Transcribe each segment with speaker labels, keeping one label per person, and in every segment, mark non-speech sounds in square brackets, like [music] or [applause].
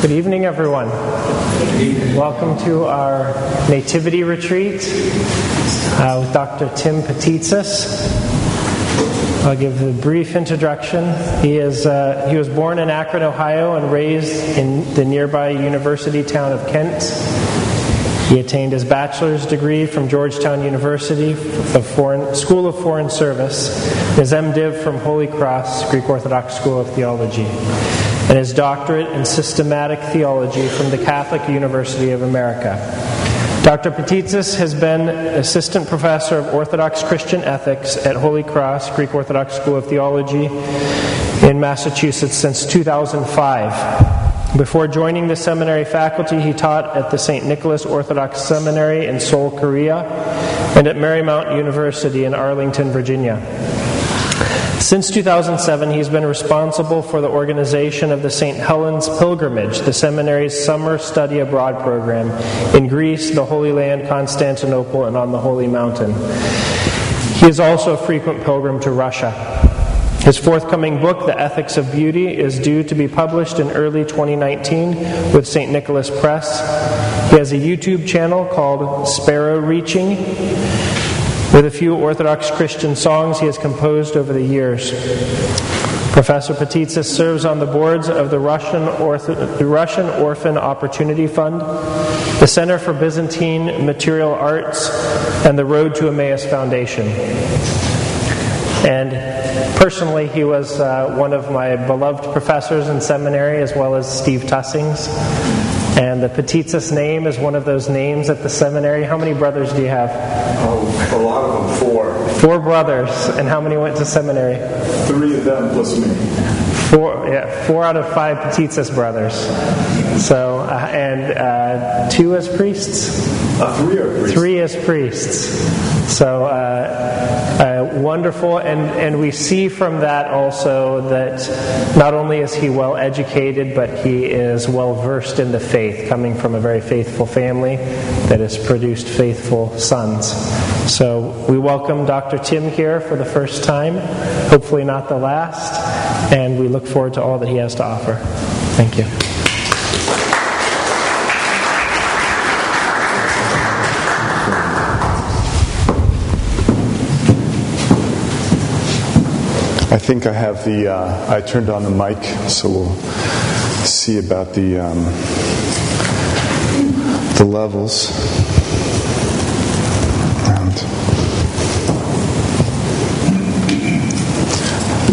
Speaker 1: Good evening, everyone. Welcome to our Nativity Retreat uh, with Dr. Tim Patitsas. I'll give a brief introduction. He, is, uh, he was born in Akron, Ohio, and raised in the nearby university town of Kent. He attained his bachelor's degree from Georgetown University of Foreign, School of Foreign Service, his MDiv from Holy Cross Greek Orthodox School of Theology and his doctorate in systematic theology from the Catholic University of America. Dr. Patitsas has been assistant professor of Orthodox Christian ethics at Holy Cross Greek Orthodox School of Theology in Massachusetts since 2005. Before joining the seminary faculty, he taught at the St. Nicholas Orthodox Seminary in Seoul, Korea, and at Marymount University in Arlington, Virginia. Since 2007, he's been responsible for the organization of the St. Helens Pilgrimage, the seminary's summer study abroad program in Greece, the Holy Land, Constantinople, and on the Holy Mountain. He is also a frequent pilgrim to Russia. His forthcoming book, The Ethics of Beauty, is due to be published in early 2019 with St. Nicholas Press. He has a YouTube channel called Sparrow Reaching with a few Orthodox Christian songs he has composed over the years. Professor Patitsas serves on the boards of the Russian, Orth- the Russian Orphan Opportunity Fund, the Center for Byzantine Material Arts, and the Road to Emmaus Foundation. And personally, he was uh, one of my beloved professors in seminary, as well as Steve Tussings. And the Patitsas name is one of those names at the seminary. How many brothers do you have?
Speaker 2: Oh, a lot of them, four.
Speaker 1: Four brothers. And how many went to seminary?
Speaker 2: Three of them plus me.
Speaker 1: Four, yeah, four out of five Patitsas brothers. So, uh, and uh, two as priests?
Speaker 2: Uh, three are priests.
Speaker 1: Three as priests. So uh, uh, wonderful, and, and we see from that also that not only is he well educated, but he is well versed in the faith, coming from a very faithful family that has produced faithful sons. So we welcome Dr. Tim here for the first time, hopefully not the last, and we look forward to all that he has to offer. Thank you.
Speaker 2: I think I have the. Uh, I turned on the mic, so we'll see about the um, the levels. And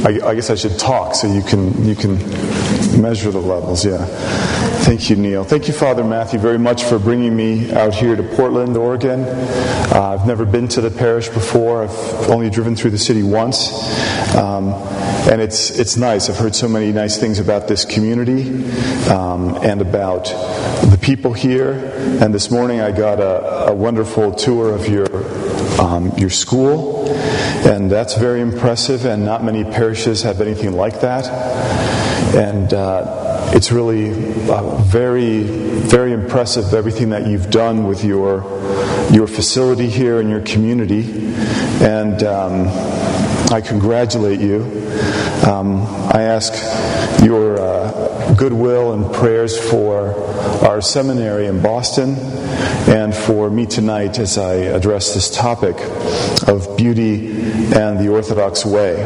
Speaker 2: I, I guess I should talk so you can you can measure the levels. Yeah. Thank you, Neil. Thank you, Father Matthew, very much for bringing me out here to Portland, Oregon. Uh, I've never been to the parish before. I've only driven through the city once. Um, and it's, it's nice. I've heard so many nice things about this community um, and about the people here. And this morning I got a, a wonderful tour of your, um, your school. And that's very impressive, and not many parishes have anything like that. And uh, it's really uh, very, very impressive everything that you've done with your your facility here and your community, and um, I congratulate you. Um, I ask your uh, goodwill and prayers for our seminary in Boston and for me tonight as I address this topic of beauty and the Orthodox way.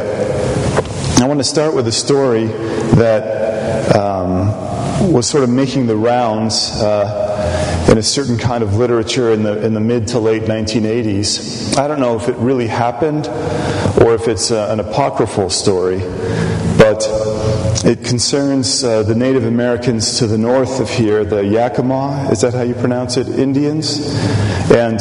Speaker 2: I want to start with a story that um, was sort of making the rounds uh, in a certain kind of literature in the, in the mid to late 1980s. I don't know if it really happened or if it's an apocryphal story, but it concerns uh, the Native Americans to the north of here, the Yakima, is that how you pronounce it? Indians. And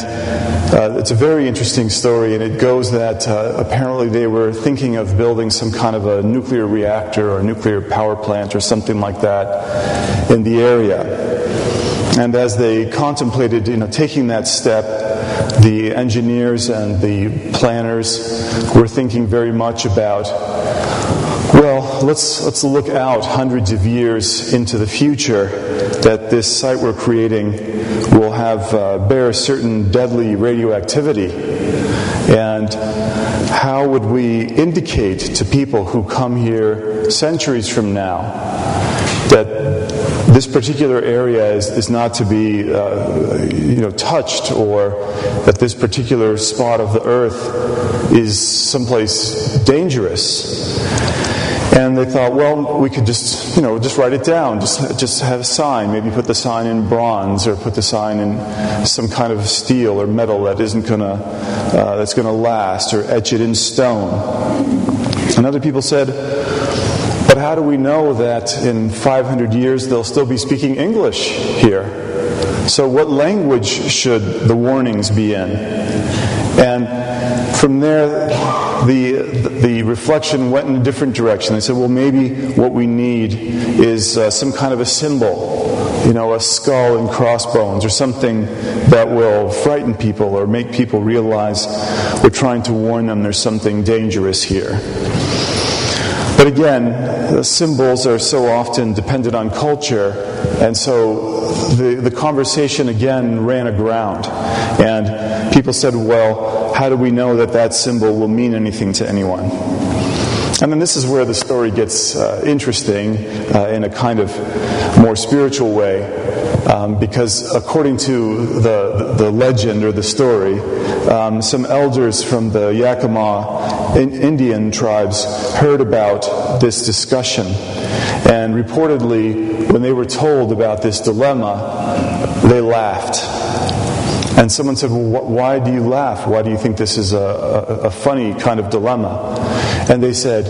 Speaker 2: uh, it's a very interesting story, and it goes that uh, apparently they were thinking of building some kind of a nuclear reactor or nuclear power plant or something like that in the area. And as they contemplated, you know, taking that step, the engineers and the planners were thinking very much about well, let's, let's look out hundreds of years into the future that this site we're creating will have uh, bear certain deadly radioactivity. And how would we indicate to people who come here centuries from now that this particular area is, is not to be uh, you know, touched or that this particular spot of the earth is someplace dangerous. And they thought, well, we could just, you know, just write it down, just, just have a sign. Maybe put the sign in bronze or put the sign in some kind of steel or metal that isn't gonna, uh, that's gonna last or etch it in stone. And other people said, but how do we know that in 500 years they'll still be speaking English here? So, what language should the warnings be in? And from there, the, the reflection went in a different direction. They said, well, maybe what we need is uh, some kind of a symbol, you know, a skull and crossbones, or something that will frighten people or make people realize we're trying to warn them there's something dangerous here. But again, the symbols are so often dependent on culture, and so the, the conversation again ran aground. And people said, well, how do we know that that symbol will mean anything to anyone? And then this is where the story gets uh, interesting uh, in a kind of more spiritual way, um, because according to the, the legend or the story, um, some elders from the Yakima Indian tribes heard about this discussion. And reportedly, when they were told about this dilemma, they laughed. And someone said, Well, why do you laugh? Why do you think this is a, a, a funny kind of dilemma? And they said,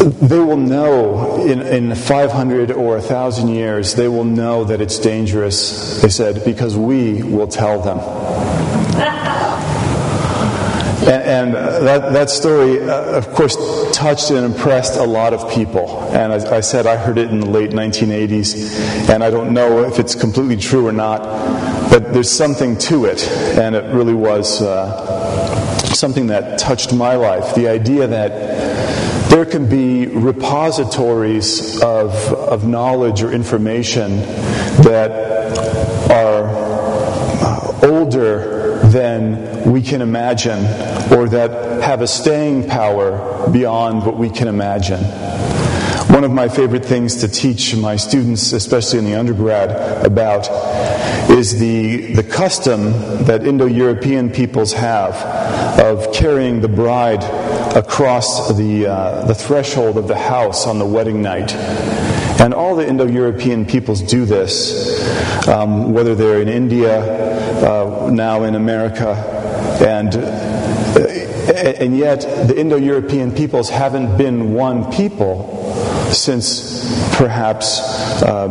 Speaker 2: they will know in, in 500 or 1,000 years, they will know that it's dangerous, they said, because we will tell them. And, and that, that story, uh, of course, touched and impressed a lot of people. And as I said, I heard it in the late 1980s, and I don't know if it's completely true or not, but there's something to it. And it really was uh, something that touched my life. The idea that there can be repositories of, of knowledge or information that are older than we can imagine or that have a staying power beyond what we can imagine. One of my favorite things to teach my students, especially in the undergrad, about is the, the custom that Indo European peoples have of carrying the bride across the, uh, the threshold of the house on the wedding night. And all the Indo European peoples do this, um, whether they're in India, uh, now in America, and and yet the Indo European peoples haven't been one people since perhaps uh,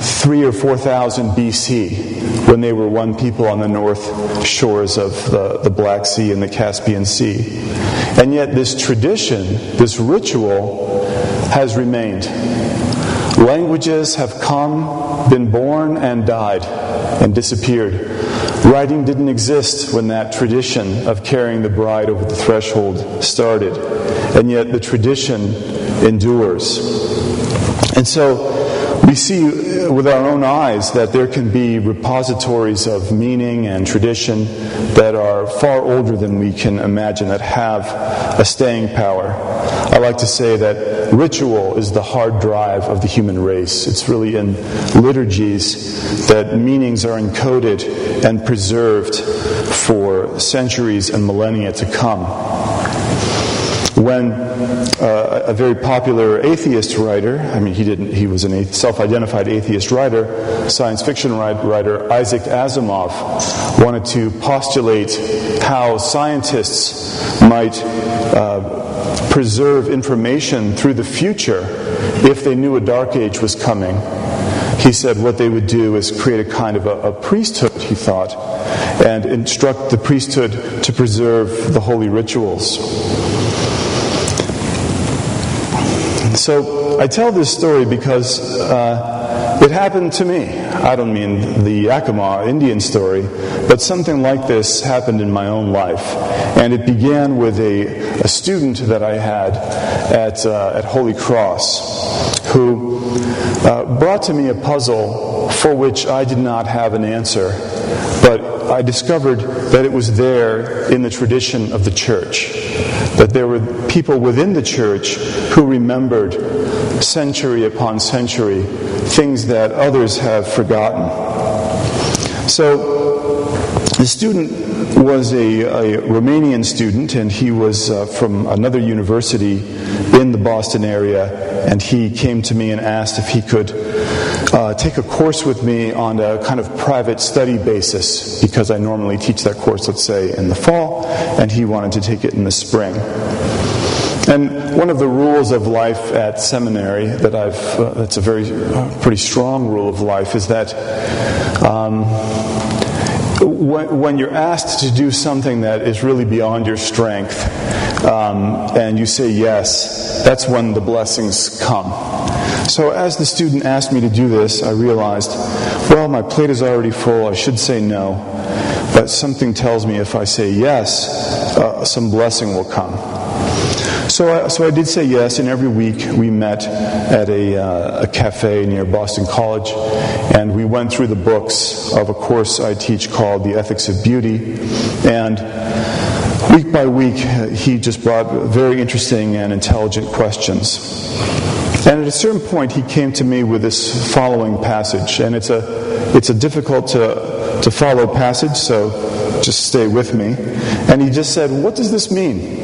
Speaker 2: three or four thousand BC when they were one people on the north shores of the, the Black Sea and the Caspian Sea. And yet, this tradition, this ritual, has remained. Languages have come, been born, and died, and disappeared. Writing didn't exist when that tradition of carrying the bride over the threshold started, and yet the tradition endures. And so we see with our own eyes that there can be repositories of meaning and tradition that are far older than we can imagine, that have a staying power. I like to say that ritual is the hard drive of the human race. It's really in liturgies that meanings are encoded and preserved for centuries and millennia to come when uh, a very popular atheist writer, I mean, he didn't, he was a self-identified atheist writer, science fiction writer, Isaac Asimov, wanted to postulate how scientists might uh, preserve information through the future if they knew a dark age was coming. He said what they would do is create a kind of a, a priesthood, he thought, and instruct the priesthood to preserve the holy rituals. So I tell this story because uh, it happened to me. I don't mean the Yakima Indian story, but something like this happened in my own life. And it began with a, a student that I had at, uh, at Holy Cross who uh, brought to me a puzzle for which I did not have an answer, but I discovered that it was there in the tradition of the church. That there were people within the church who remembered century upon century things that others have forgotten. So, the student was a, a Romanian student, and he was uh, from another university in the Boston area, and he came to me and asked if he could uh, take a course with me on a kind of private study basis because I normally teach that course, let's say, in the fall, and he wanted to take it in the spring. And one of the rules of life at seminary that I've, uh, that's a very, uh, pretty strong rule of life is that um, when, when, you're asked to do something that is really beyond your strength um, and you say yes, that's when the blessings come. So, as the student asked me to do this, I realized, well, my plate is already full. I should say no. But something tells me if I say yes, uh, some blessing will come. So I, so I did say yes, and every week we met at a, uh, a cafe near Boston College, and we went through the books of a course I teach called The Ethics of Beauty. And week by week, he just brought very interesting and intelligent questions. And at a certain point, he came to me with this following passage, and it's a, it's a difficult to, to follow passage, so just stay with me. And he just said, What does this mean?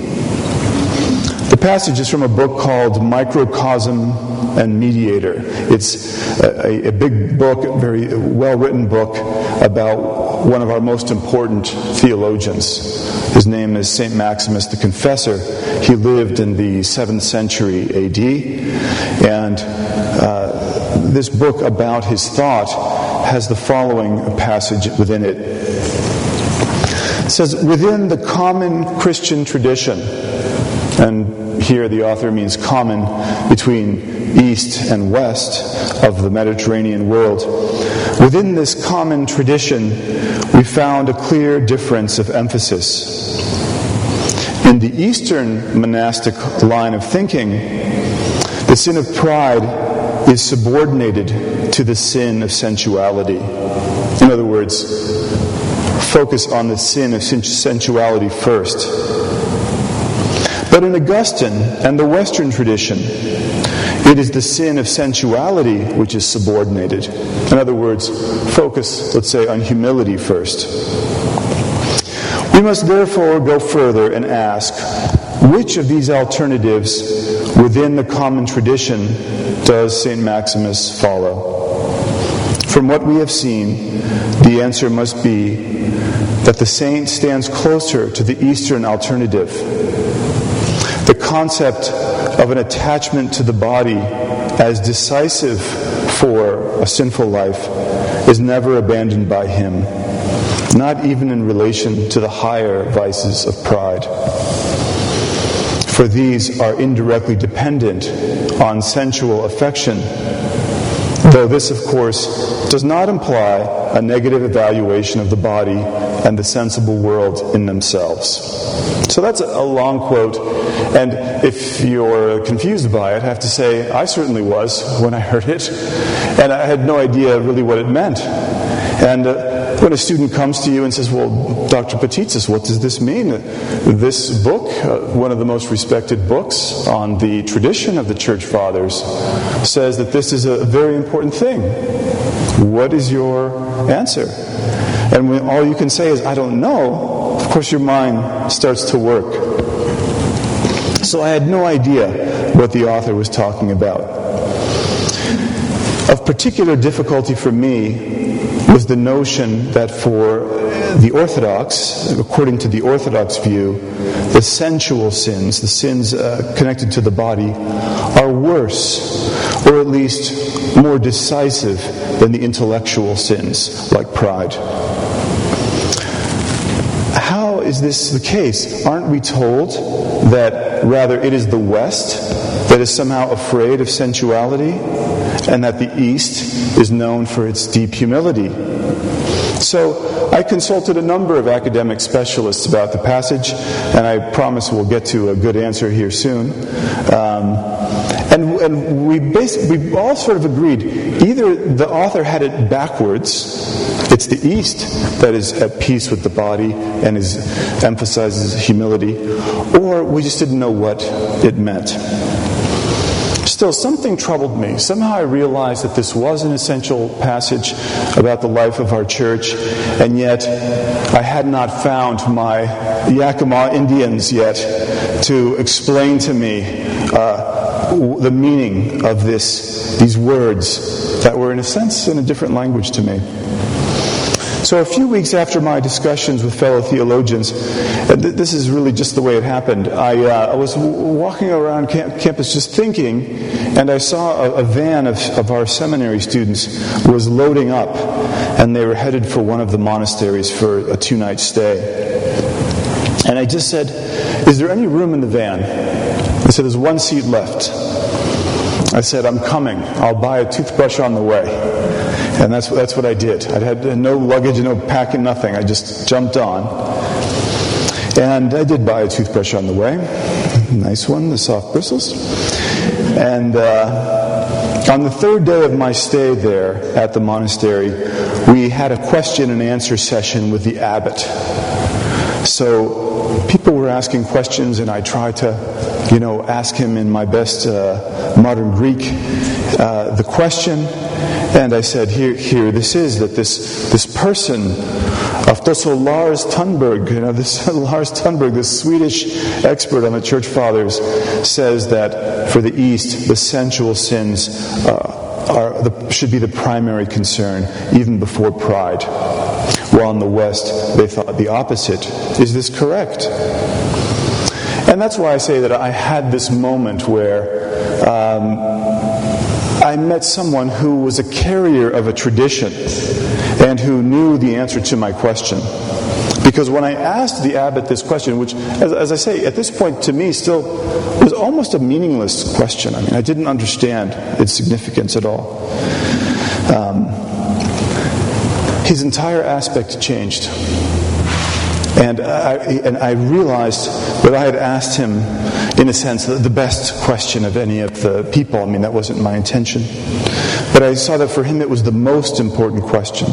Speaker 2: The passage is from a book called Microcosm and Mediator. It's a, a big book, a very well written book about one of our most important theologians. His name is St. Maximus the Confessor. He lived in the 7th century AD, and uh, this book about his thought has the following passage within it. It says, Within the common Christian tradition, and here the author means common between east and west of the Mediterranean world. Within this common tradition, we found a clear difference of emphasis. In the Eastern monastic line of thinking, the sin of pride is subordinated to the sin of sensuality. In other words, focus on the sin of sensuality first. But in Augustine and the Western tradition, it is the sin of sensuality which is subordinated. In other words, focus, let's say, on humility first. We must therefore go further and ask which of these alternatives within the common tradition does St. Maximus follow? From what we have seen, the answer must be that the saint stands closer to the Eastern alternative. The concept of an attachment to the body as decisive for a sinful life is never abandoned by him not even in relation to the higher vices of pride. For these are indirectly dependent on sensual affection, though this, of course, does not imply a negative evaluation of the body and the sensible world in themselves. So that's a long quote, and if you're confused by it, I have to say I certainly was when I heard it, and I had no idea really what it meant. And uh, when a student comes to you and says, Well, Dr. Patitsas, what does this mean? This book, uh, one of the most respected books on the tradition of the church fathers, says that this is a very important thing. What is your answer? And when all you can say is, I don't know, of course your mind starts to work. So I had no idea what the author was talking about. Of particular difficulty for me was the notion that for the Orthodox, according to the Orthodox view, the sensual sins, the sins uh, connected to the body, are worse, or at least more decisive than the intellectual sins, like pride. Is this the case? Aren't we told that rather it is the West that is somehow afraid of sensuality? and that the East is known for its deep humility. So I consulted a number of academic specialists about the passage, and I promise we'll get to a good answer here soon. Um, and, we, basically, we all sort of agreed either the author had it backwards, it's the East that is at peace with the body and is, emphasizes humility, or we just didn't know what it meant. Still, something troubled me. Somehow I realized that this was an essential passage about the life of our church, and yet I had not found my Yakima Indians yet to explain to me uh, the meaning of this, these words that were, in a sense, in a different language to me. So, a few weeks after my discussions with fellow theologians, and th- this is really just the way it happened, I, uh, I was w- walking around camp- campus just thinking, and I saw a, a van of, of our seminary students was loading up, and they were headed for one of the monasteries for a two night stay. And I just said, Is there any room in the van? Said, There's one seat left. I said, I'm coming. I'll buy a toothbrush on the way. And that's, that's what I did. I had no luggage, no packing, nothing. I just jumped on. And I did buy a toothbrush on the way. Nice one, the soft bristles. And uh, on the third day of my stay there at the monastery, we had a question and answer session with the abbot. So people were asking questions, and I tried to, you know, ask him in my best uh, modern Greek uh, the question. And I said, here, here, this is that this, this person, Aftoso Lars Thunberg, you know, [laughs] this Lars Thunberg, this Swedish expert on the church fathers, says that for the East, the sensual sins uh, are the, should be the primary concern, even before pride. While in the West, they thought the opposite. Is this correct? And that's why I say that I had this moment where um, I met someone who was a carrier of a tradition and who knew the answer to my question. Because when I asked the abbot this question, which, as, as, I say, at this point to me still was almost a meaningless question. I mean, I didn't understand its significance at all. Um, his entire aspect changed. And I, and I realized that I had asked him, in a sense, the best question of any of the people. I mean, that wasn't my intention. But I saw that for him it was the most important question.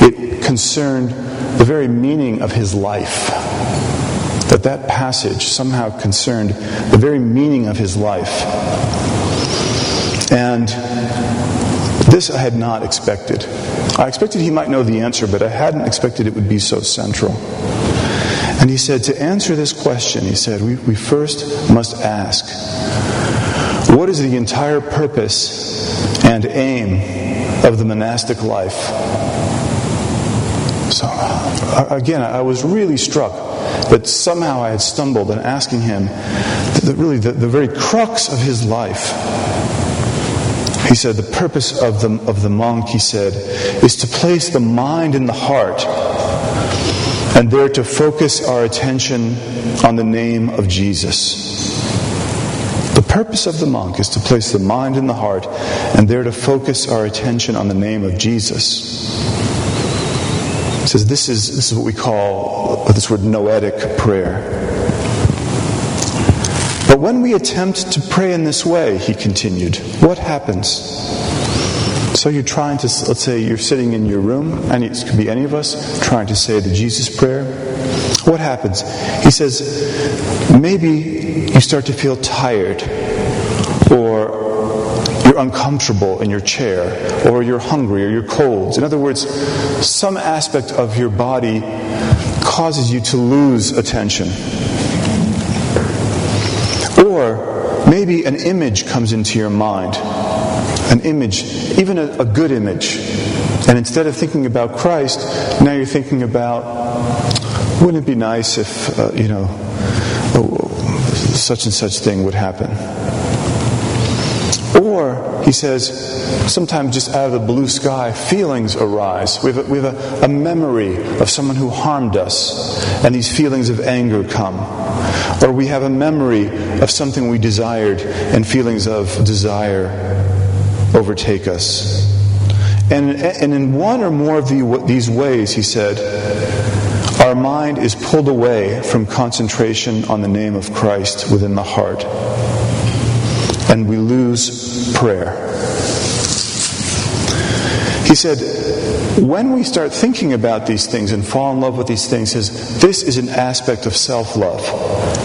Speaker 2: It concerned the very meaning of his life. That that passage somehow concerned the very meaning of his life. And this I had not expected. I expected he might know the answer, but I hadn't expected it would be so central. And he said, to answer this question, he said, we, we first must ask, what is the entire purpose and aim of the monastic life? So, again, I was really struck that somehow I had stumbled in asking him the, really the, the very crux of his life. He said, The purpose of the, of the monk, he said, is to place the mind in the heart and there to focus our attention on the name of Jesus. The purpose of the monk is to place the mind in the heart and there to focus our attention on the name of Jesus. He says this is, this is what we call uh, this word noetic prayer. But when we attempt to pray in this way, he continued, what happens? So you're trying to, let's say you're sitting in your room, and it could be any of us, trying to say the Jesus prayer. What happens? He says, maybe you start to feel tired, or you're uncomfortable in your chair, or you're hungry, or you're cold. In other words, some aspect of your body causes you to lose attention. Or maybe an image comes into your mind. An image, even a, a good image. And instead of thinking about Christ, now you're thinking about wouldn't it be nice if, uh, you know, such and such thing would happen? Or, he says, sometimes just out of the blue sky, feelings arise. We have, a, we have a, a memory of someone who harmed us, and these feelings of anger come. Or we have a memory of something we desired, and feelings of desire overtake us. And, and in one or more of the, these ways, he said, our mind is pulled away from concentration on the name of Christ within the heart. And we lose prayer. He said, when we start thinking about these things and fall in love with these things, says this is an aspect of self love.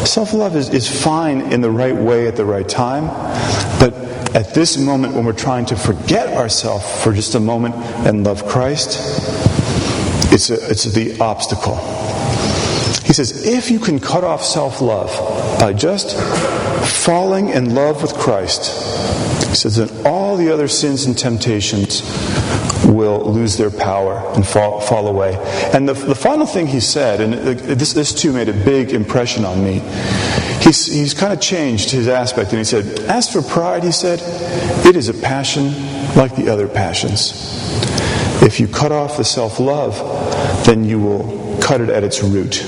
Speaker 2: Self love is, is fine in the right way at the right time, but at this moment when we're trying to forget ourselves for just a moment and love Christ, it's, a, it's the obstacle. He says, if you can cut off self love by just falling in love with Christ, he says, that all the other sins and temptations will lose their power and fall, fall away. And the, the final thing he said, and this, this too made a big impression on me, he's, he's kind of changed his aspect. And he said, As for pride, he said, it is a passion like the other passions. If you cut off the self love, then you will cut it at its root.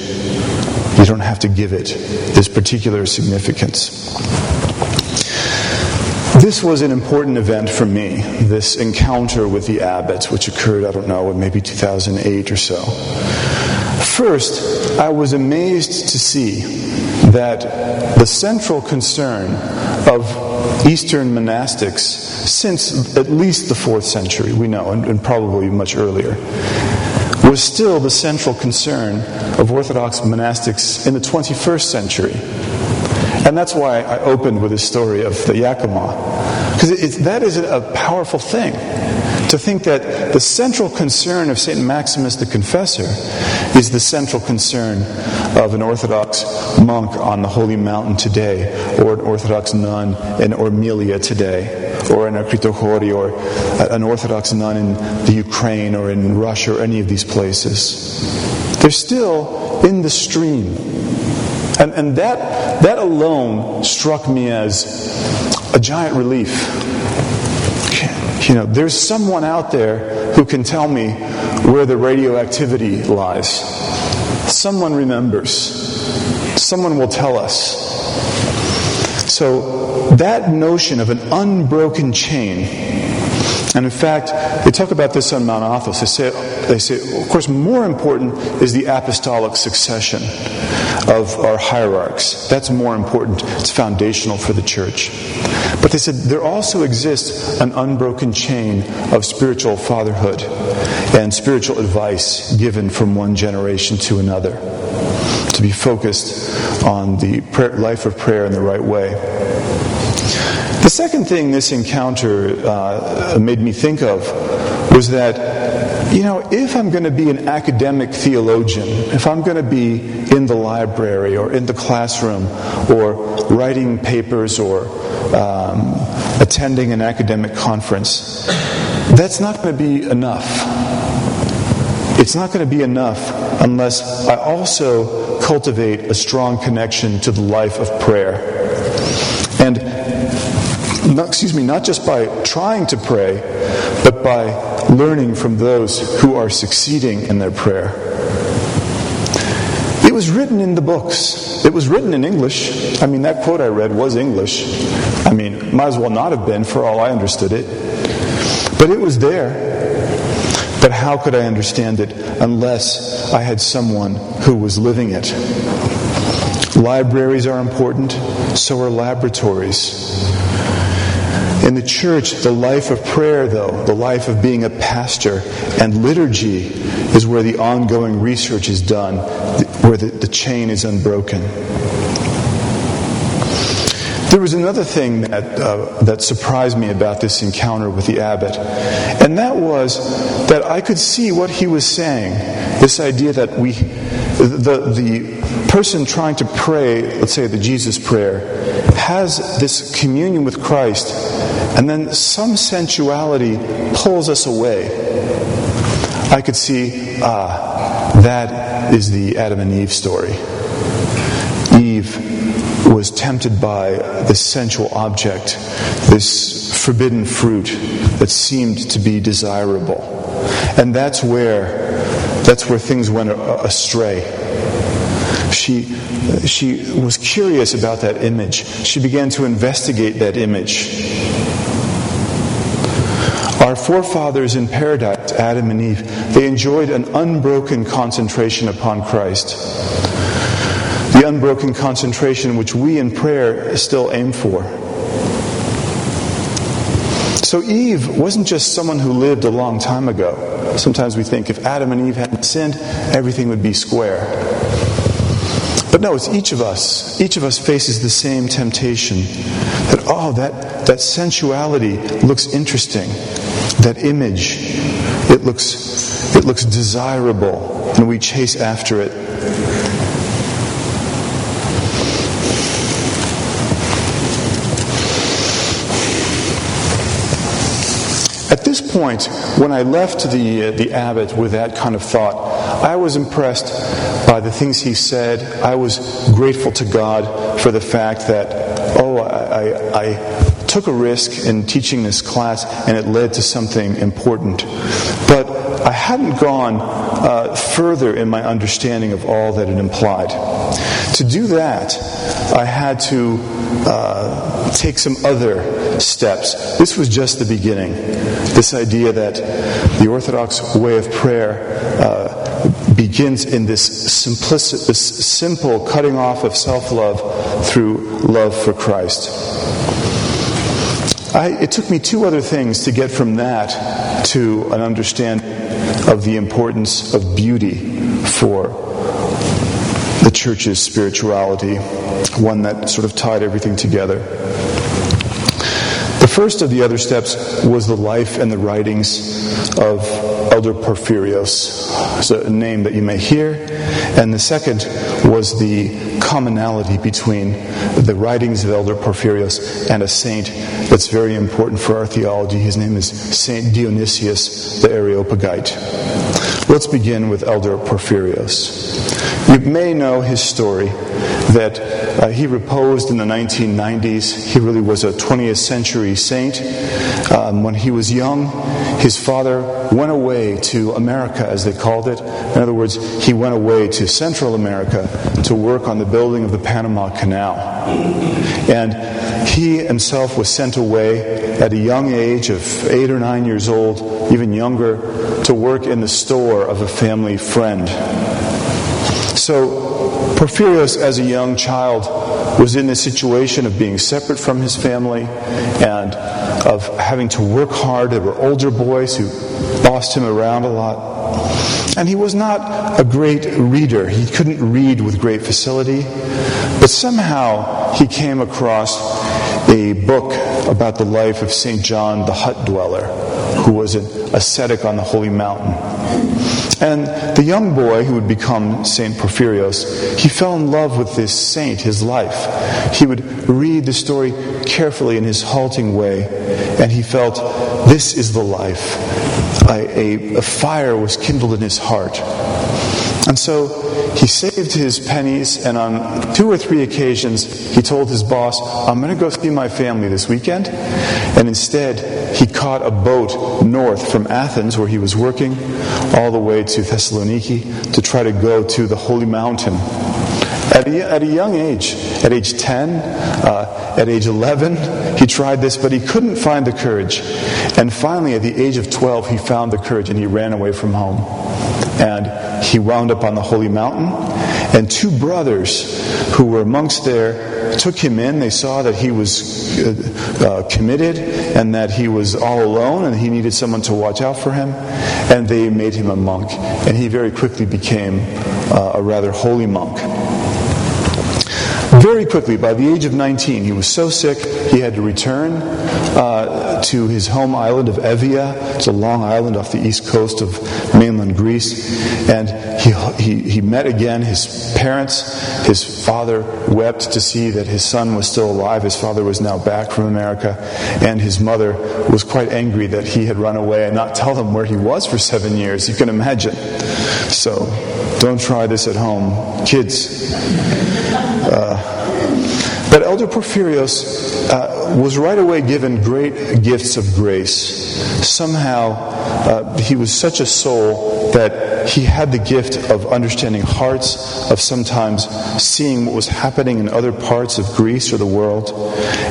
Speaker 2: You don't have to give it this particular significance. This was an important event for me, this encounter with the abbots, which occurred, I don't know, in maybe 2008 or so. First, I was amazed to see that the central concern of Eastern monastics since at least the fourth century, we know, and, and probably much earlier, was still the central concern of Orthodox monastics in the 21st century. And that's why I opened with this story of the Yakima. Because that is a powerful thing. To think that the central concern of St. Maximus the Confessor is the central concern of an Orthodox monk on the Holy Mountain today, or an Orthodox nun in Ormilia today or in Akritochori or an Orthodox nun in the Ukraine or in Russia or any of these places. They're still in the stream. And, and that, that alone struck me as a giant relief. You know, there's someone out there who can tell me where the radioactivity lies. Someone remembers. Someone will tell us. So that notion of an unbroken chain, and in fact, they talk about this on Mount Athos. They say, they say, of course, more important is the apostolic succession of our hierarchs. That's more important. It's foundational for the church. But they said there also exists an unbroken chain of spiritual fatherhood and spiritual advice given from one generation to another to be focused on the prayer, life of prayer in the right way. The second thing this encounter uh, made me think of was that, you know, if I'm going to be an academic theologian, if I'm going to be in the library or in the classroom or writing papers or um, attending an academic conference, that's not going to be enough. It's not going to be enough unless I also cultivate a strong connection to the life of prayer. Not, excuse me, not just by trying to pray, but by learning from those who are succeeding in their prayer. It was written in the books. It was written in English. I mean, that quote I read was English. I mean, might as well not have been for all I understood it. But it was there. But how could I understand it unless I had someone who was living it? Libraries are important, so are laboratories. In the church, the life of prayer, though, the life of being a pastor and liturgy is where the ongoing research is done, where the, the chain is unbroken. There was another thing that, uh, that surprised me about this encounter with the abbot, and that was that I could see what he was saying. This idea that we, the, the person trying to pray, let's say the Jesus prayer, has this communion with Christ and then some sensuality pulls us away. I could see, ah, that is the Adam and Eve story. Eve was tempted by this sensual object, this forbidden fruit that seemed to be desirable. And that's where that's where things went astray. She, she was curious about that image. She began to investigate that image. Our forefathers in paradise, Adam and Eve, they enjoyed an unbroken concentration upon Christ. The unbroken concentration which we in prayer still aim for. So Eve wasn't just someone who lived a long time ago. Sometimes we think if Adam and Eve hadn't sinned, everything would be square. No, it's each of us. Each of us faces the same temptation that, oh, that, that sensuality looks interesting. That image, it looks, it looks desirable, and we chase after it. At this point, when I left the, uh, the abbot with that kind of thought, I was impressed by the things he said. I was grateful to God for the fact that, oh, I, I, I took a risk in teaching this class and it led to something important. But I hadn't gone uh, further in my understanding of all that it implied. To do that, I had to uh, take some other steps. This was just the beginning. This idea that the Orthodox way of prayer uh, begins in this this simple cutting off of self-love through love for Christ. I, it took me two other things to get from that to an understanding of the importance of beauty for the church's spirituality, one that sort of tied everything together. The first of the other steps was the life and the writings of Elder Porphyrios. It's a name that you may hear. And the second was the commonality between the writings of Elder Porphyrios and a saint that's very important for our theology. His name is Saint Dionysius the Areopagite. Let's begin with Elder Porphyrios. You may know his story that uh, he reposed in the 1990s. He really was a 20th century saint. Um, when he was young, his father went away to America, as they called it. In other words, he went away to Central America to work on the building of the Panama Canal. And he himself was sent away at a young age of eight or nine years old, even younger, to work in the store of a family friend. So, Porphyrios, as a young child, was in the situation of being separate from his family and of having to work hard. There were older boys who bossed him around a lot. And he was not a great reader. He couldn't read with great facility. But somehow he came across a book about the life of St. John the Hut Dweller, who was an ascetic on the Holy Mountain. And the young boy who would become Saint Porphyrios, he fell in love with this saint, his life. He would read the story carefully in his halting way, and he felt, this is the life. A, a, a fire was kindled in his heart. And so he saved his pennies, and on two or three occasions, he told his boss, I'm going to go see my family this weekend. And instead, he caught a boat north from Athens, where he was working, all the way to Thessaloniki to try to go to the Holy Mountain. At a, at a young age, at age 10, uh, at age 11, he tried this, but he couldn't find the courage. And finally, at the age of 12, he found the courage and he ran away from home. And he wound up on the Holy Mountain. And two brothers who were amongst there took him in. They saw that he was uh, uh, committed and that he was all alone and he needed someone to watch out for him. And they made him a monk. And he very quickly became uh, a rather holy monk. Very quickly, by the age of 19, he was so sick he had to return uh, to his home island of Evia. It's a long island off the east coast of mainland Greece. And he, he, he met again his parents. His father wept to see that his son was still alive. His father was now back from America. And his mother was quite angry that he had run away and not tell them where he was for seven years. You can imagine. So don't try this at home. Kids. Uh, but Elder Porphyrios uh, was right away given great gifts of grace. Somehow, uh, he was such a soul that he had the gift of understanding hearts, of sometimes seeing what was happening in other parts of Greece or the world.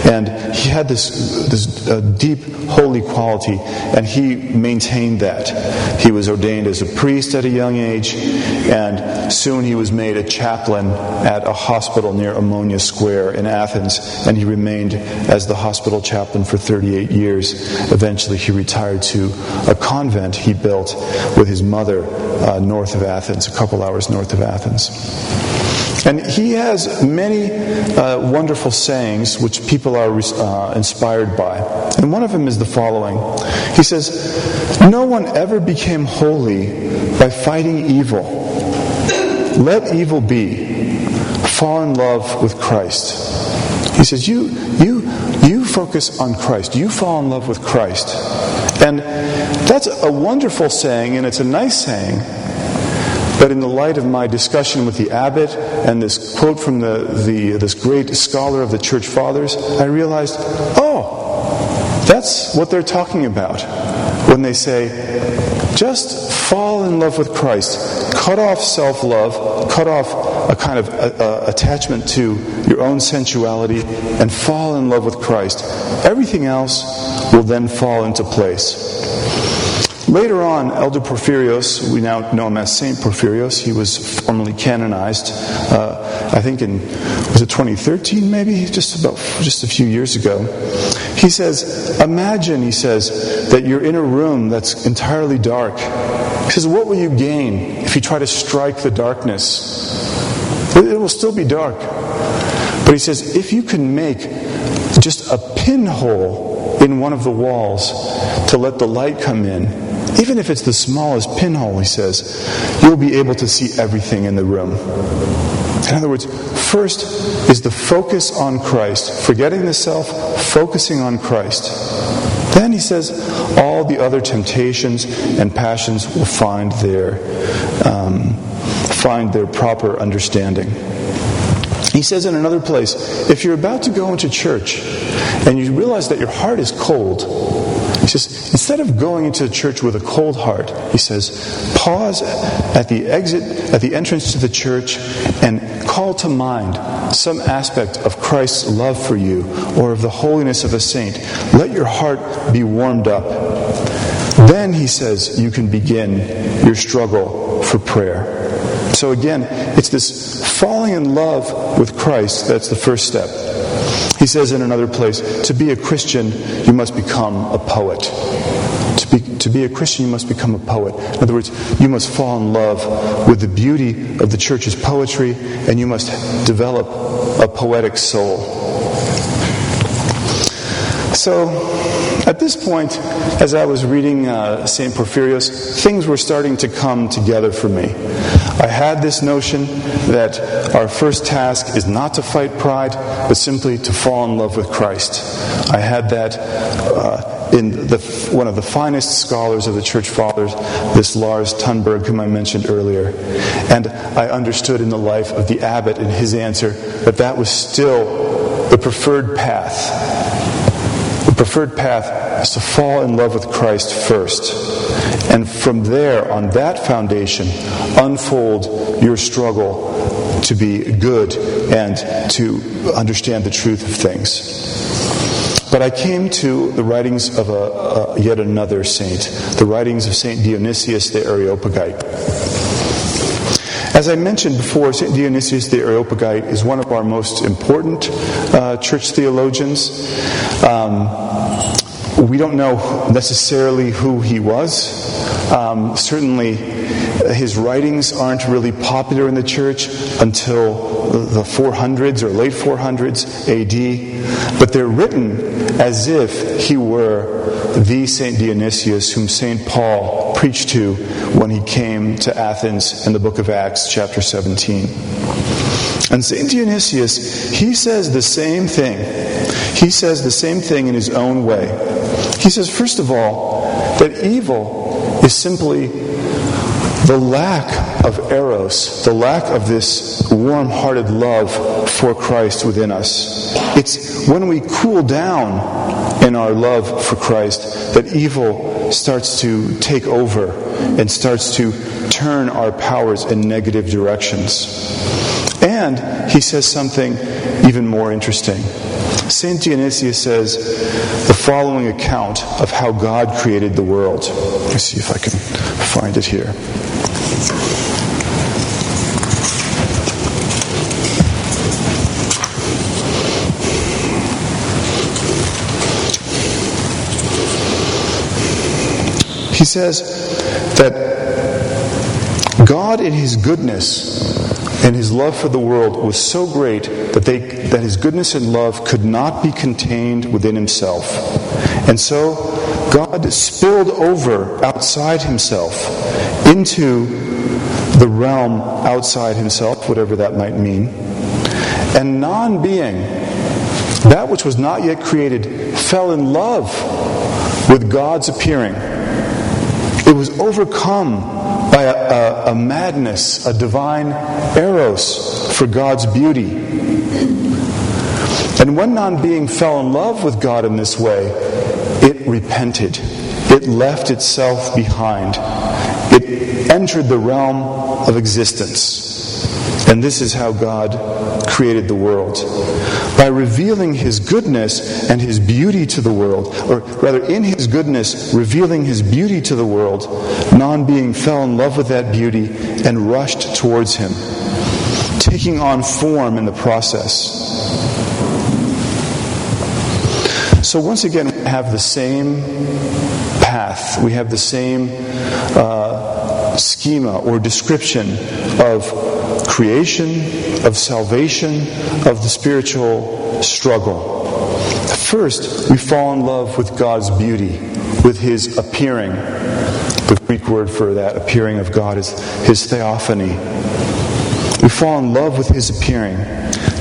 Speaker 2: And he had this, this uh, deep, holy quality, and he maintained that. He was ordained as a priest at a young age, and soon he was made a chaplain at a hospital near Omonia Square in Athens, and he remained as the hospital chaplain for 38 years. Eventually, he retired to a convent he built with his mother uh, north of Athens, a couple hours north of Athens. And he has many uh, wonderful sayings which people are uh, inspired by. And one of them is the following He says, No one ever became holy by fighting evil. Let evil be. Fall in love with Christ. He says, You, you, you focus on Christ. You fall in love with Christ. And that's a wonderful saying, and it's a nice saying. But in the light of my discussion with the abbot and this quote from the, the, this great scholar of the church fathers, I realized, oh, that's what they're talking about when they say, just fall in love with Christ. Cut off self love, cut off a kind of a, a attachment to your own sensuality, and fall in love with Christ. Everything else will then fall into place. Later on, Elder Porphyrios, we now know him as Saint Porphyrios, he was formally canonized, uh, I think in, was it 2013 maybe? Just about, just a few years ago. He says, imagine, he says, that you're in a room that's entirely dark. He says, what will you gain if you try to strike the darkness? It will still be dark. But he says, if you can make just a pinhole in one of the walls to let the light come in, even if it's the smallest pinhole, he says, you'll be able to see everything in the room. In other words, first is the focus on Christ, forgetting the self, focusing on Christ. Then he says, all the other temptations and passions will find their, um, find their proper understanding. He says in another place, if you're about to go into church and you realize that your heart is cold, he says, instead of going into the church with a cold heart, he says, pause at the exit, at the entrance to the church, and call to mind some aspect of Christ's love for you or of the holiness of a saint. Let your heart be warmed up. Then, he says, you can begin your struggle for prayer. So, again, it's this falling in love with Christ that's the first step. He says in another place, to be a Christian, you must become a poet. To be, to be a Christian, you must become a poet. In other words, you must fall in love with the beauty of the church's poetry, and you must develop a poetic soul. So, at this point, as I was reading uh, St. Porphyrios, things were starting to come together for me. I had this notion that our first task is not to fight pride, but simply to fall in love with Christ. I had that uh, in the, one of the finest scholars of the Church Fathers, this Lars Thunberg, whom I mentioned earlier. And I understood in the life of the abbot in his answer that that was still the preferred path the preferred path is to fall in love with Christ first. And from there, on that foundation, unfold your struggle to be good and to understand the truth of things. But I came to the writings of a, a, yet another saint, the writings of Saint Dionysius the Areopagite. As I mentioned before, St. Dionysius the Areopagite is one of our most important uh, church theologians. Um, we don't know necessarily who he was. Um, certainly, his writings aren't really popular in the church until the 400s or late 400s AD, but they're written as if he were the St. Dionysius whom St. Paul preached to when he came to Athens in the book of Acts, chapter 17. And St. Dionysius, he says the same thing. He says the same thing in his own way. He says, first of all, that evil is simply the lack of eros, the lack of this warm hearted love for Christ within us. It's when we cool down in our love for Christ that evil starts to take over and starts to turn our powers in negative directions. And he says something even more interesting. St. Dionysius says the following account of how God created the world. Let me see if I can find it here. He says that God, in His goodness and His love for the world, was so great that, they, that His goodness and love could not be contained within Himself. And so God spilled over outside Himself into the realm outside Himself, whatever that might mean. And non being, that which was not yet created, fell in love with God's appearing it was overcome by a, a, a madness, a divine eros for God's beauty. And when non being fell in love with God in this way, it repented. It left itself behind. It entered the realm of existence. And this is how God created the world. By revealing His goodness and His beauty to the world, or rather, in His goodness, revealing His beauty to the world, non being fell in love with that beauty and rushed towards Him, taking on form in the process. So, once again, we have the same path, we have the same uh, schema or description of creation, of salvation, of the spiritual struggle. First, we fall in love with God's beauty, with His appearing. The Greek word for that appearing of God is His theophany. We fall in love with His appearing.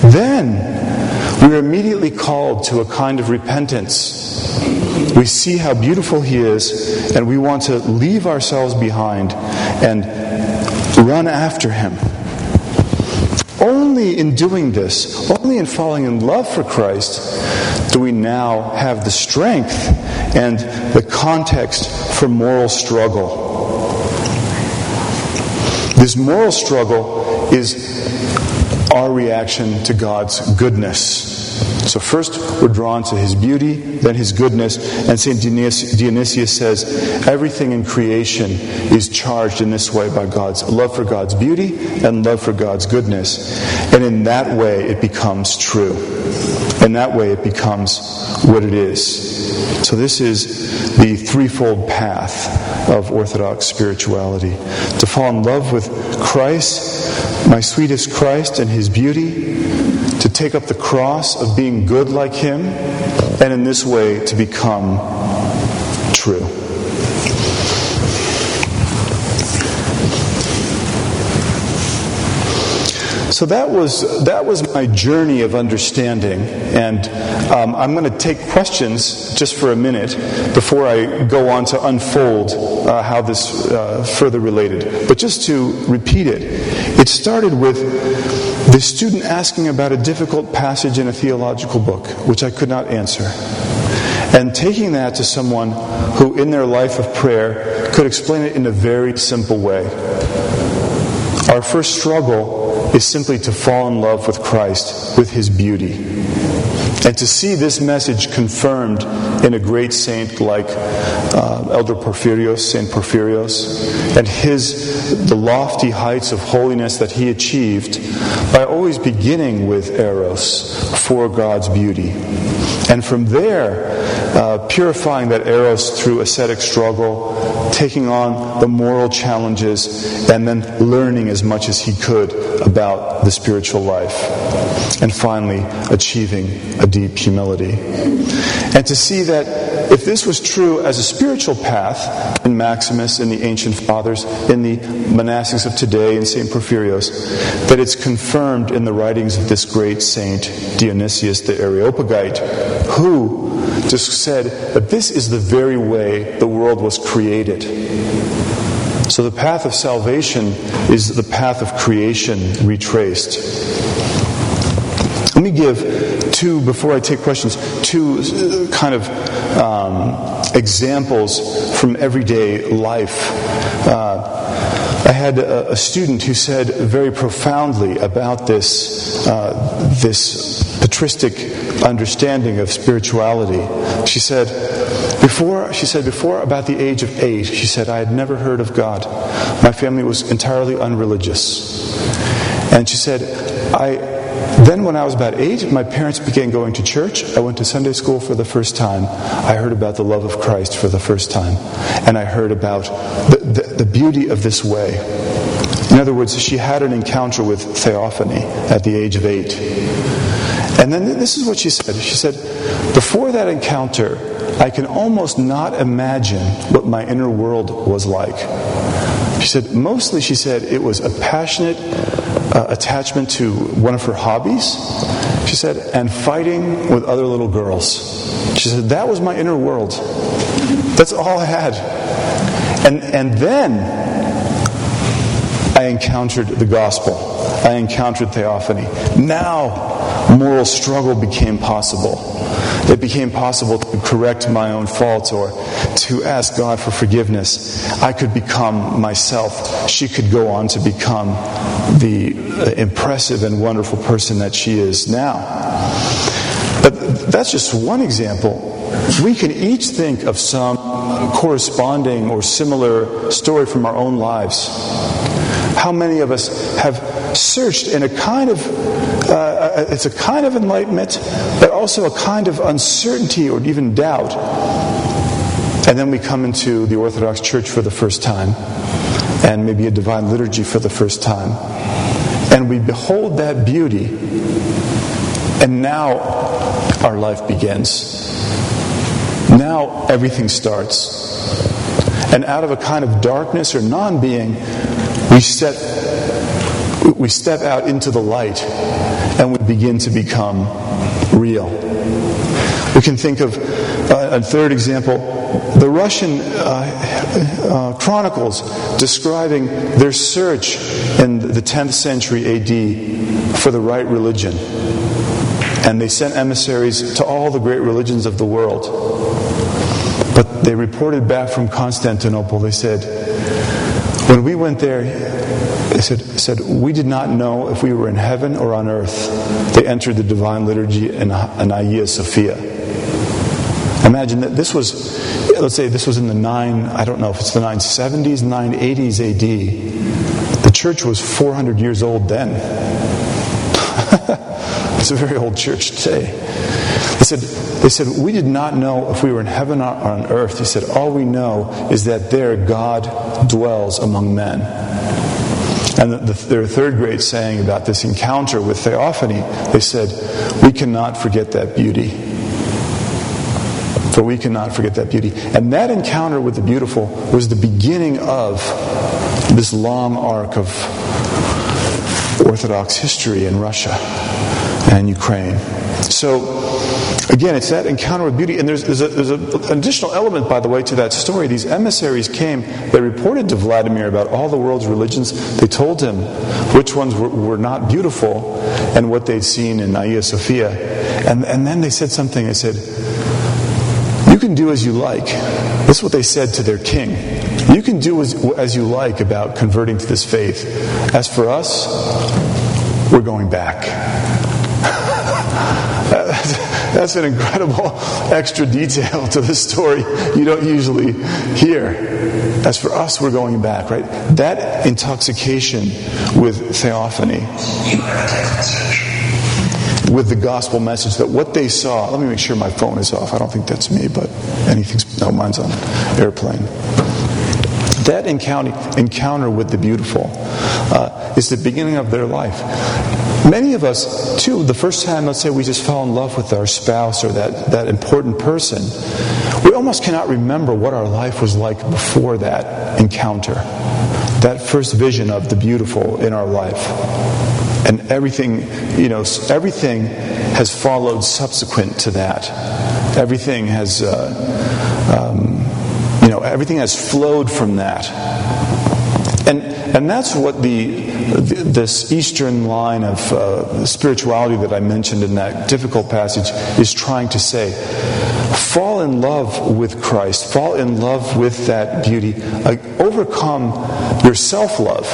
Speaker 2: Then, we are immediately called to a kind of repentance. We see how beautiful He is, and we want to leave ourselves behind and run after Him. Only in doing this, only in falling in love for Christ, do we now have the strength and the context for moral struggle. This moral struggle is our reaction to God's goodness. So, first we're drawn to his beauty, then his goodness, and St. Dionysius says everything in creation is charged in this way by God's love for God's beauty and love for God's goodness. And in that way it becomes true. In that way it becomes what it is. So, this is the threefold path of Orthodox spirituality to fall in love with Christ, my sweetest Christ, and his beauty take up the cross of being good like Him, and in this way to become true. So that was that was my journey of understanding, and um, I'm going to take questions just for a minute before I go on to unfold uh, how this uh, further related. But just to repeat it, it started with the student asking about a difficult passage in a theological book, which I could not answer. And taking that to someone who, in their life of prayer, could explain it in a very simple way. Our first struggle is simply to fall in love with Christ, with his beauty. And to see this message confirmed in a great saint like uh, Elder Porphyrios, Saint Porphyrios, and his the lofty heights of holiness that he achieved by always beginning with eros for God's beauty, and from there uh, purifying that eros through ascetic struggle, taking on the moral challenges, and then learning as much as he could about the spiritual life, and finally achieving a deep humility. And to see that if this was true as a spiritual path in Maximus, in the ancient fathers, in the monastics of today, in St. Porphyrios, that it's confirmed in the writings of this great saint, Dionysius the Areopagite, who just said that this is the very way the world was created. So the path of salvation is the path of creation retraced. Let me give two, before I take questions, two uh, kind of um, examples from everyday life. Uh, had a, a, student who said very profoundly about this, uh, this patristic understanding of spirituality. She said, before, she said, before about the age of eight, she said, I had never heard of God. My family was entirely unreligious. And she said, I, then when I was about eight, my parents began going to church. I went to Sunday school for the first time. I heard about the love of Christ for the first time. And I heard about the, the, beauty of this way. In other words, she had an encounter with theophany at the age of eight. And then this is what she said. She said, Before that encounter, I can almost not imagine what my inner world was like. She said, mostly, she said, it was a passionate uh, attachment to one of her hobbies. She said, and fighting with other little girls. She said, that was my inner world. That's all I had. And, and then I encountered the gospel. I encountered theophany. Now, moral struggle became possible it became possible to correct my own faults or to ask God for forgiveness. I could become myself. She could go on to become the impressive and wonderful person that she is now. But that's just one example. We can each think of some corresponding or similar story from our own lives. How many of us have searched in a kind of uh, uh, it's a kind of enlightenment, but also a kind of uncertainty or even doubt. And then we come into the Orthodox Church for the first time, and maybe a divine liturgy for the first time. And we behold that beauty, and now our life begins. Now everything starts. And out of a kind of darkness or non being, we set we step out into the light and we begin to become real. We can think of uh, a third example the Russian uh, uh, chronicles describing their search in the 10th century AD for the right religion. And they sent emissaries to all the great religions of the world. But they reported back from Constantinople, they said, when we went there, they said, said, We did not know if we were in heaven or on earth. They entered the divine liturgy in, Hagia Sophia. Imagine that this was, let's say this was in the nine, I don't know if it's the 970s, 980s AD. The church was 400 years old then. A very old church today. They said, they said, We did not know if we were in heaven or on earth. He said, All we know is that there God dwells among men. And the, their third great saying about this encounter with theophany, they said, We cannot forget that beauty. For we cannot forget that beauty. And that encounter with the beautiful was the beginning of this long arc of Orthodox history in Russia and Ukraine. So, Again, it's that encounter with beauty. And there's, there's, a, there's a, an additional element, by the way, to that story. These emissaries came, they reported to Vladimir about all the world's religions. They told him which ones were, were not beautiful and what they'd seen in Hagia Sophia. And, and then they said something. They said, You can do as you like. This is what they said to their king. You can do as, as you like about converting to this faith. As for us, we're going back. That's an incredible [laughs] extra detail to this story you don't usually hear. As for us, we're going back, right? That intoxication with theophany, with the gospel message, that what they saw, let me make sure my phone is off. I don't think that's me, but anything's, no, mine's on airplane. That encounter, encounter with the beautiful uh, is the beginning of their life. Many of us, too, the first time, let's say, we just fell in love with our spouse or that, that important person, we almost cannot remember what our life was like before that encounter, that first vision of the beautiful in our life. And everything, you know, everything has followed subsequent to that. Everything has, uh, um, everything has flowed from that. And, and that's what the, this Eastern line of uh, spirituality that I mentioned in that difficult passage is trying to say. Fall in love with Christ, fall in love with that beauty, uh, overcome your self love,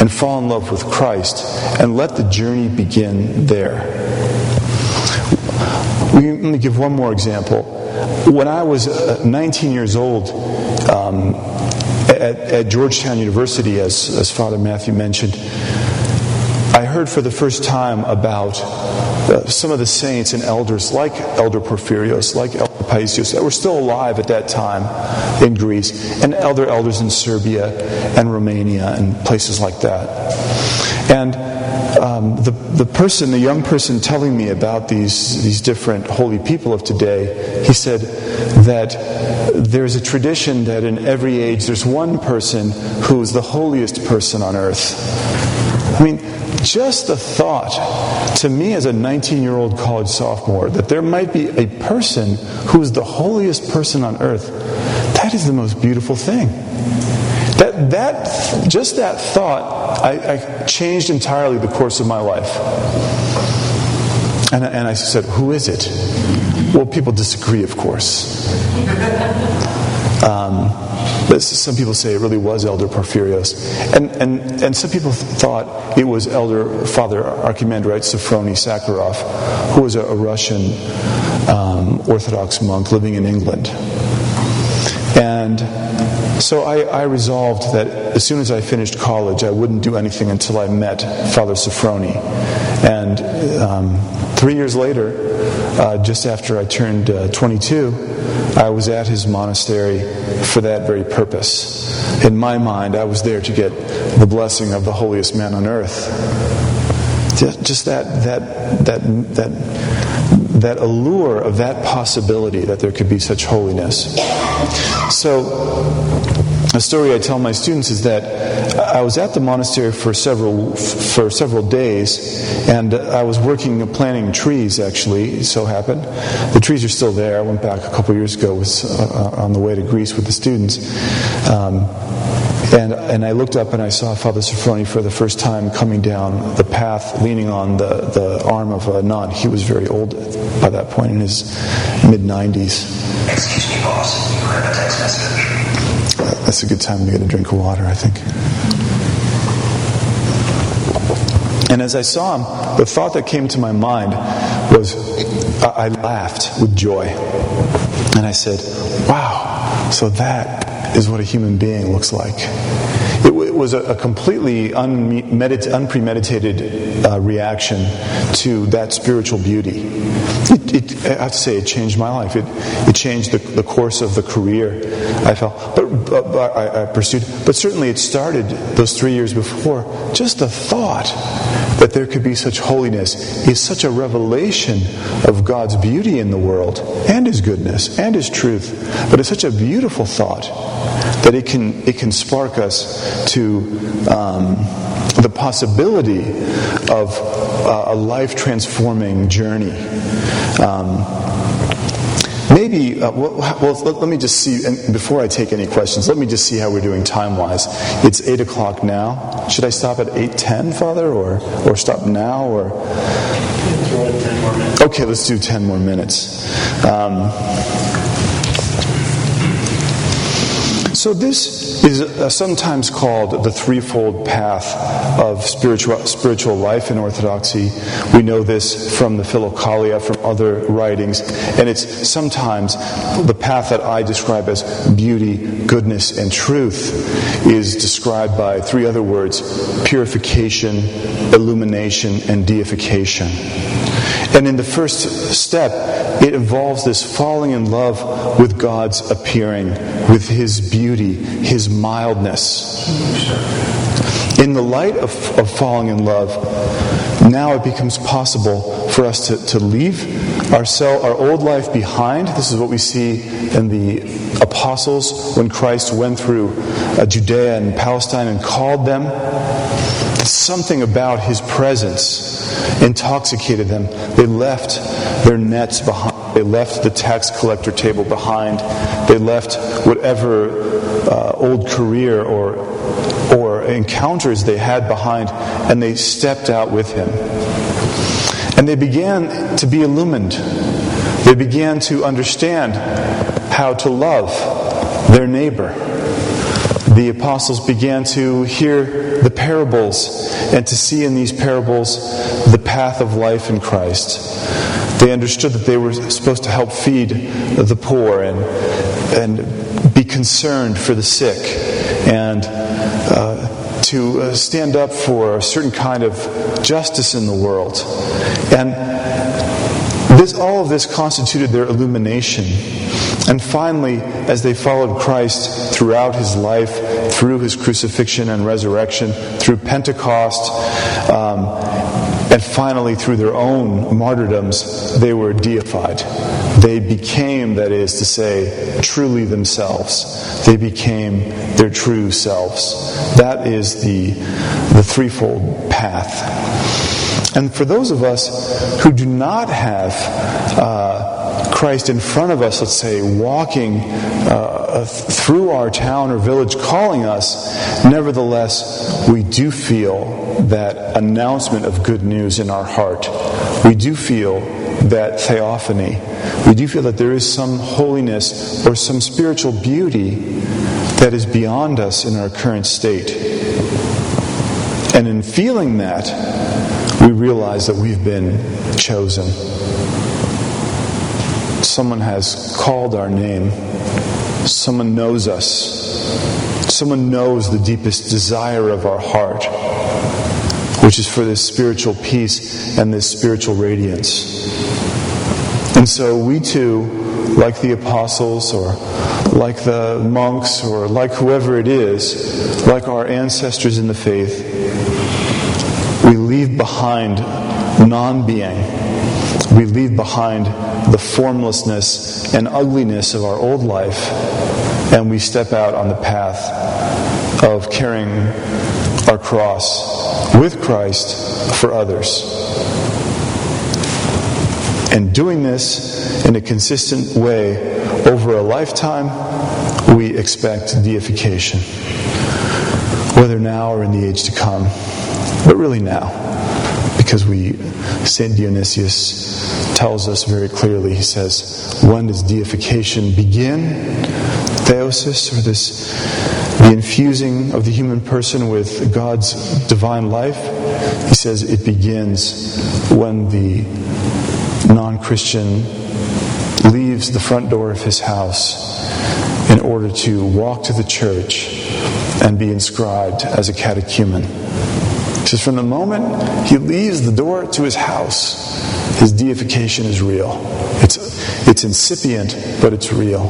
Speaker 2: and fall in love with Christ, and let the journey begin there. Let me give one more example. When I was uh, 19 years old, um, at, at, Georgetown University, as, as Father Matthew mentioned, I heard for the first time about uh, some of the saints and elders, like Elder Porphyrios, like Elder Paisios, that were still alive at that time in Greece, and other elders in Serbia and Romania and places like that. And um, the, the person, the young person telling me about these, these different holy people of today, he said that there's a tradition that in every age there's one person who is the holiest person on earth. I mean, just the thought to me as a 19 year old college sophomore that there might be a person who is the holiest person on earth, that is the most beautiful thing. That, that, just that thought, I, I changed entirely the course of my life. And, and I said, Who is it? Well, people disagree, of course. [laughs] Um, but some people say it really was Elder Porphyrios. And, and, and some people thought it was Elder Father Archimandrite Sophrony Sakharov, who was a, a Russian um, Orthodox monk living in England. And so I, I, resolved that as soon as I finished college, I wouldn't do anything until I met Father Sophrony. And um, three years later, uh, just after I turned uh, 22, I was at his monastery for that very purpose. In my mind, I was there to get the blessing of the holiest man on earth. Just that, that, that, that, that allure of that possibility that there could be such holiness. So, a story I tell my students is that I was at the monastery for several for several days, and I was working planting trees. Actually, so happened the trees are still there. I went back a couple years ago, was uh, on the way to Greece with the students. Um, and, and I looked up and I saw Father Sophrony for the first time coming down the path, leaning on the, the arm of a nun. He was very old by that point, in his mid 90s.
Speaker 3: Excuse me, boss. You have a text message.
Speaker 2: That's a good time to get a drink of water, I think. And as I saw him, the thought that came to my mind was I laughed with joy. And I said, Wow, so that is what a human being looks like. Was a, a completely unmedit- unpremeditated uh, reaction to that spiritual beauty. It, it, I have to say, it changed my life. It, it changed the, the course of the career I felt, but, but, but I, I pursued. But certainly, it started those three years before. Just the thought that there could be such holiness is such a revelation of God's beauty in the world and His goodness and His truth. But it's such a beautiful thought that it can it can spark us to um, the possibility of uh, a life transforming journey. Um, maybe, uh, well, well let, let, me just see, and before I take any questions, let me just see how we're doing time wise. It's 8 o'clock now. Should I stop at 8.10, Father, or, or stop now? or? Okay, let's do 10 more minutes. Um, so, this is uh, sometimes called the threefold path of spiritual, spiritual life in Orthodoxy. We know this from the Philokalia, from other writings, and it's sometimes the path that I describe as beauty, goodness, and truth is described by three other words purification, illumination, and deification. And in the first step, it involves this falling in love with God's appearing, with His beauty, His mildness. In the light of, of falling in love, now it becomes possible for us to, to leave our, cell, our old life behind. This is what we see in the apostles when Christ went through uh, Judea and Palestine and called them. Something about his presence intoxicated them. They left their nets behind They left the tax collector table behind. They left whatever uh, old career or, or encounters they had behind, and they stepped out with him. And they began to be illumined. They began to understand how to love their neighbor. The apostles began to hear the parables and to see in these parables the path of life in Christ. They understood that they were supposed to help feed the poor and, and be concerned for the sick and uh, to uh, stand up for a certain kind of justice in the world. And this, all of this constituted their illumination. And finally, as they followed Christ throughout his life, through his crucifixion and resurrection, through Pentecost, um, and finally through their own martyrdoms, they were deified. They became, that is to say, truly themselves. They became their true selves. That is the, the threefold path. And for those of us who do not have uh, Christ in front of us, let's say, walking uh, through our town or village calling us, nevertheless, we do feel that announcement of good news in our heart. We do feel that theophany. We do feel that there is some holiness or some spiritual beauty that is beyond us in our current state. And in feeling that, we realize that we've been chosen. Someone has called our name. Someone knows us. Someone knows the deepest desire of our heart, which is for this spiritual peace and this spiritual radiance. And so we too, like the apostles or like the monks or like whoever it is, like our ancestors in the faith, we leave behind non being. We leave behind the formlessness and ugliness of our old life, and we step out on the path of carrying our cross with Christ for others. And doing this in a consistent way over a lifetime, we expect deification, whether now or in the age to come, but really now, because we, St. Dionysius tells us very clearly, he says, when does deification begin? Theosis, or this, the infusing of the human person with God's divine life, he says it begins when the non Christian leaves the front door of his house in order to walk to the church and be inscribed as a catechumen. Says, from the moment he leaves the door to his house, his deification is real. It's, it's incipient, but it's real.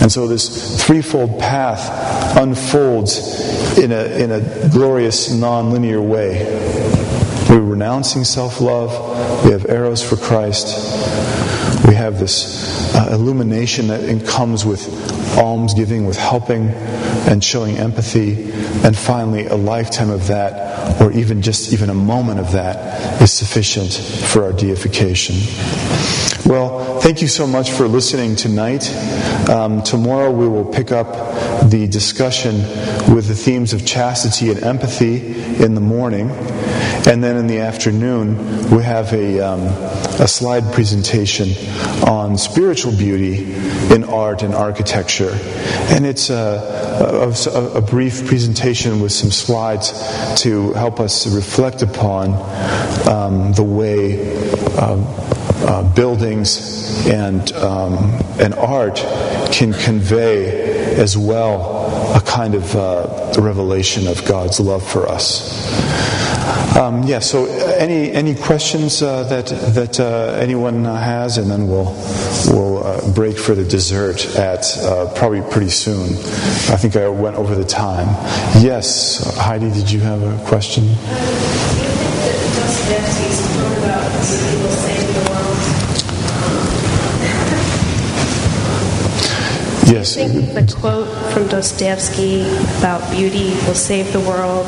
Speaker 2: And so this threefold path unfolds in a, in a glorious, non-linear way. We're renouncing self love. We have eros for Christ. We have this uh, illumination that comes with almsgiving, with helping and showing empathy. And finally, a lifetime of that, or even just even a moment of that, is sufficient for our deification. Well, thank you so much for listening tonight. Um, tomorrow we will pick up the discussion with the themes of chastity and empathy in the morning. And then in the afternoon, we have a, um, a slide presentation on spiritual beauty in art and architecture. And it's a, a, a brief presentation with some slides to help us reflect upon um, the way uh, uh, buildings and, um, and art can convey as well a kind of uh, revelation of God's love for us. Um, yeah. So, any any questions uh, that that uh, anyone has, and then we'll we'll uh, break for the dessert at uh, probably pretty soon. I think I went over the time. Yes, Heidi, did you have a question? Yes.
Speaker 4: I think the quote from Dostoevsky about beauty will save the world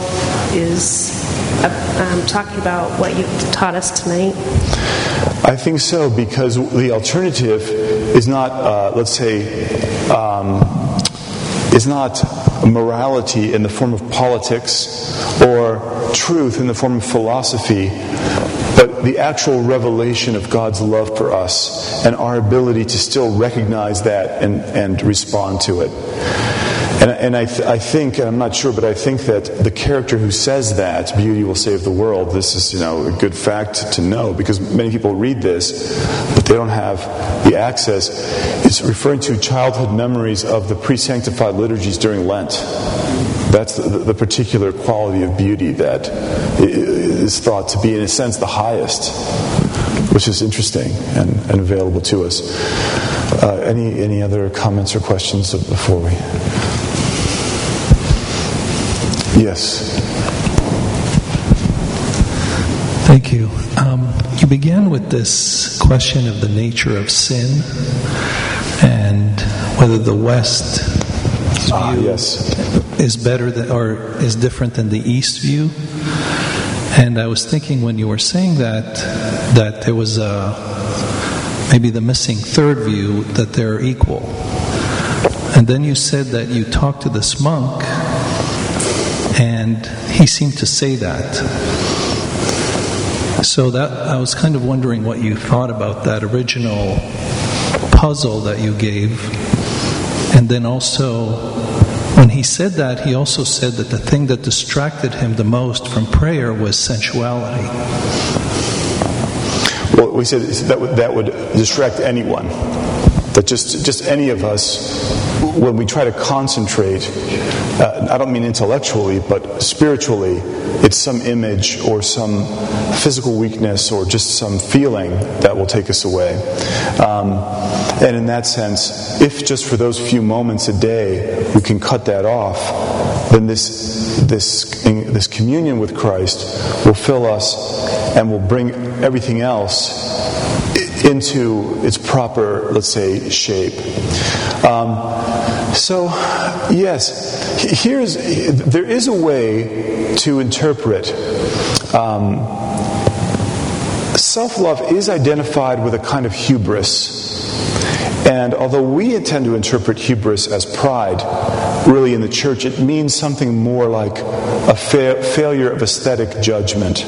Speaker 4: is uh, um, talking about what you've taught us tonight.
Speaker 2: I think so because the alternative is not, uh, let's say, um, is not morality in the form of politics or truth in the form of philosophy, but the actual revelation of God's love for us and our ability to still recognize that and, and respond to it. And, and I, th- I, think, and I'm not sure, but I think that the character who says that, beauty will save the world, this is, you know, a good fact to know because many people read this, but they don't have the access. It's referring to childhood memories of the pre sanctified liturgies during Lent. That's the, the, particular quality of beauty that is thought to be, in a sense, the highest, which is interesting and, and available to us. Uh, any, any other comments or questions before we? Yes.
Speaker 5: Thank you. Um, you began with this question of the nature of sin and whether the West
Speaker 2: ah,
Speaker 5: view
Speaker 2: yes.
Speaker 5: is better than, or is different than the East view. And I was thinking when you were saying that that there was a maybe the missing third view that they're equal. And then you said that you talked to this monk and he seemed to say that. So that I was kind of wondering what you thought about that original puzzle that you gave. And then also when he said that, he also said that the thing that distracted him the most from prayer was sensuality.
Speaker 2: Well, we said that would, that would distract anyone. That just, just any of us, when we try to concentrate, uh, I don't mean intellectually, but spiritually, it's some image or some physical weakness or just some feeling that will take us away. Um, and in that sense, if just for those few moments a day we can cut that off, then this, this, this communion with Christ will fill us and will bring everything else into its proper, let's say, shape. Um, so, yes, here's there is a way to interpret. Um, Self love is identified with a kind of hubris. And although we tend to interpret hubris as pride, really in the church it means something more like a fa- failure of aesthetic judgment.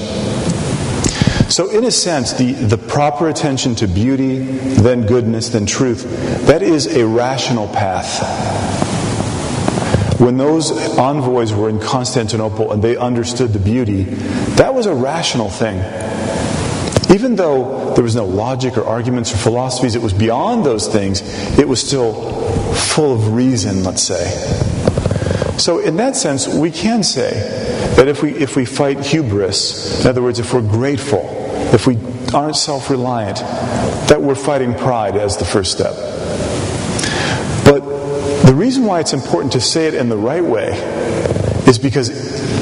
Speaker 2: So, in a sense, the, the proper attention to beauty, then goodness, then truth, that is a rational path. When those envoys were in Constantinople and they understood the beauty, that was a rational thing. Even though there was no logic or arguments or philosophies, it was beyond those things, it was still full of reason, let's say. So, in that sense, we can say that if we, if we fight hubris, in other words, if we're grateful, if we aren't self reliant, that we're fighting pride as the first step. But the reason why it's important to say it in the right way is because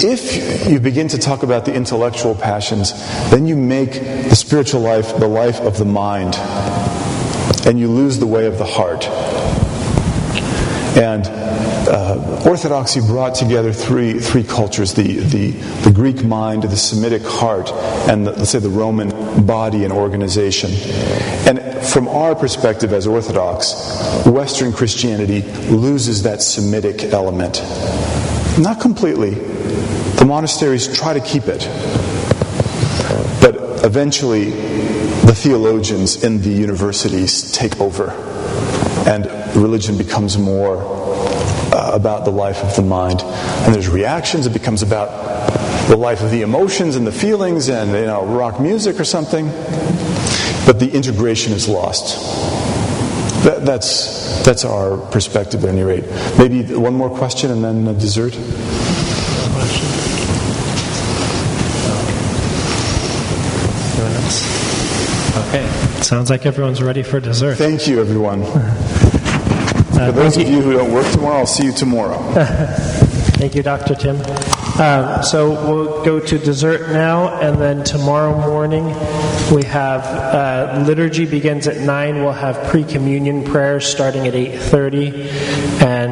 Speaker 2: if you begin to talk about the intellectual passions, then you make the spiritual life the life of the mind, and you lose the way of the heart. And uh, Orthodoxy brought together three, three cultures the, the, the Greek mind, the Semitic heart, and the, let's say the Roman body and organization. And from our perspective as Orthodox, Western Christianity loses that Semitic element. Not completely. The monasteries try to keep it. But eventually, the theologians in the universities take over, and religion becomes more uh, about the life of the mind. And there's reactions, it becomes about the life of the emotions and the feelings and you know rock music or something. But the integration is lost. That, that's that's our perspective at any rate. Maybe one more question and then a dessert.
Speaker 1: Okay. Sounds like everyone's ready for dessert.
Speaker 2: Thank you, everyone. [laughs] For those of you who don't work tomorrow, I'll see you tomorrow. [laughs]
Speaker 1: Thank you, Dr. Tim. Um, so we'll go to dessert now, and then tomorrow morning we have uh, liturgy begins at nine. We'll have pre-communion prayers starting at eight thirty,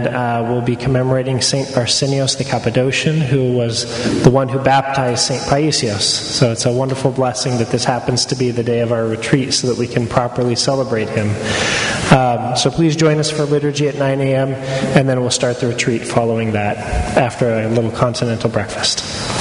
Speaker 1: and uh, we'll be commemorating Saint Arsenios the Cappadocian, who was the one who baptized Saint Paisios. So it's a wonderful blessing that this happens to be the day of our retreat, so that we can properly celebrate him. Um, so please join us for liturgy at 9 a.m., and then we'll start the retreat following that after a little continental breakfast.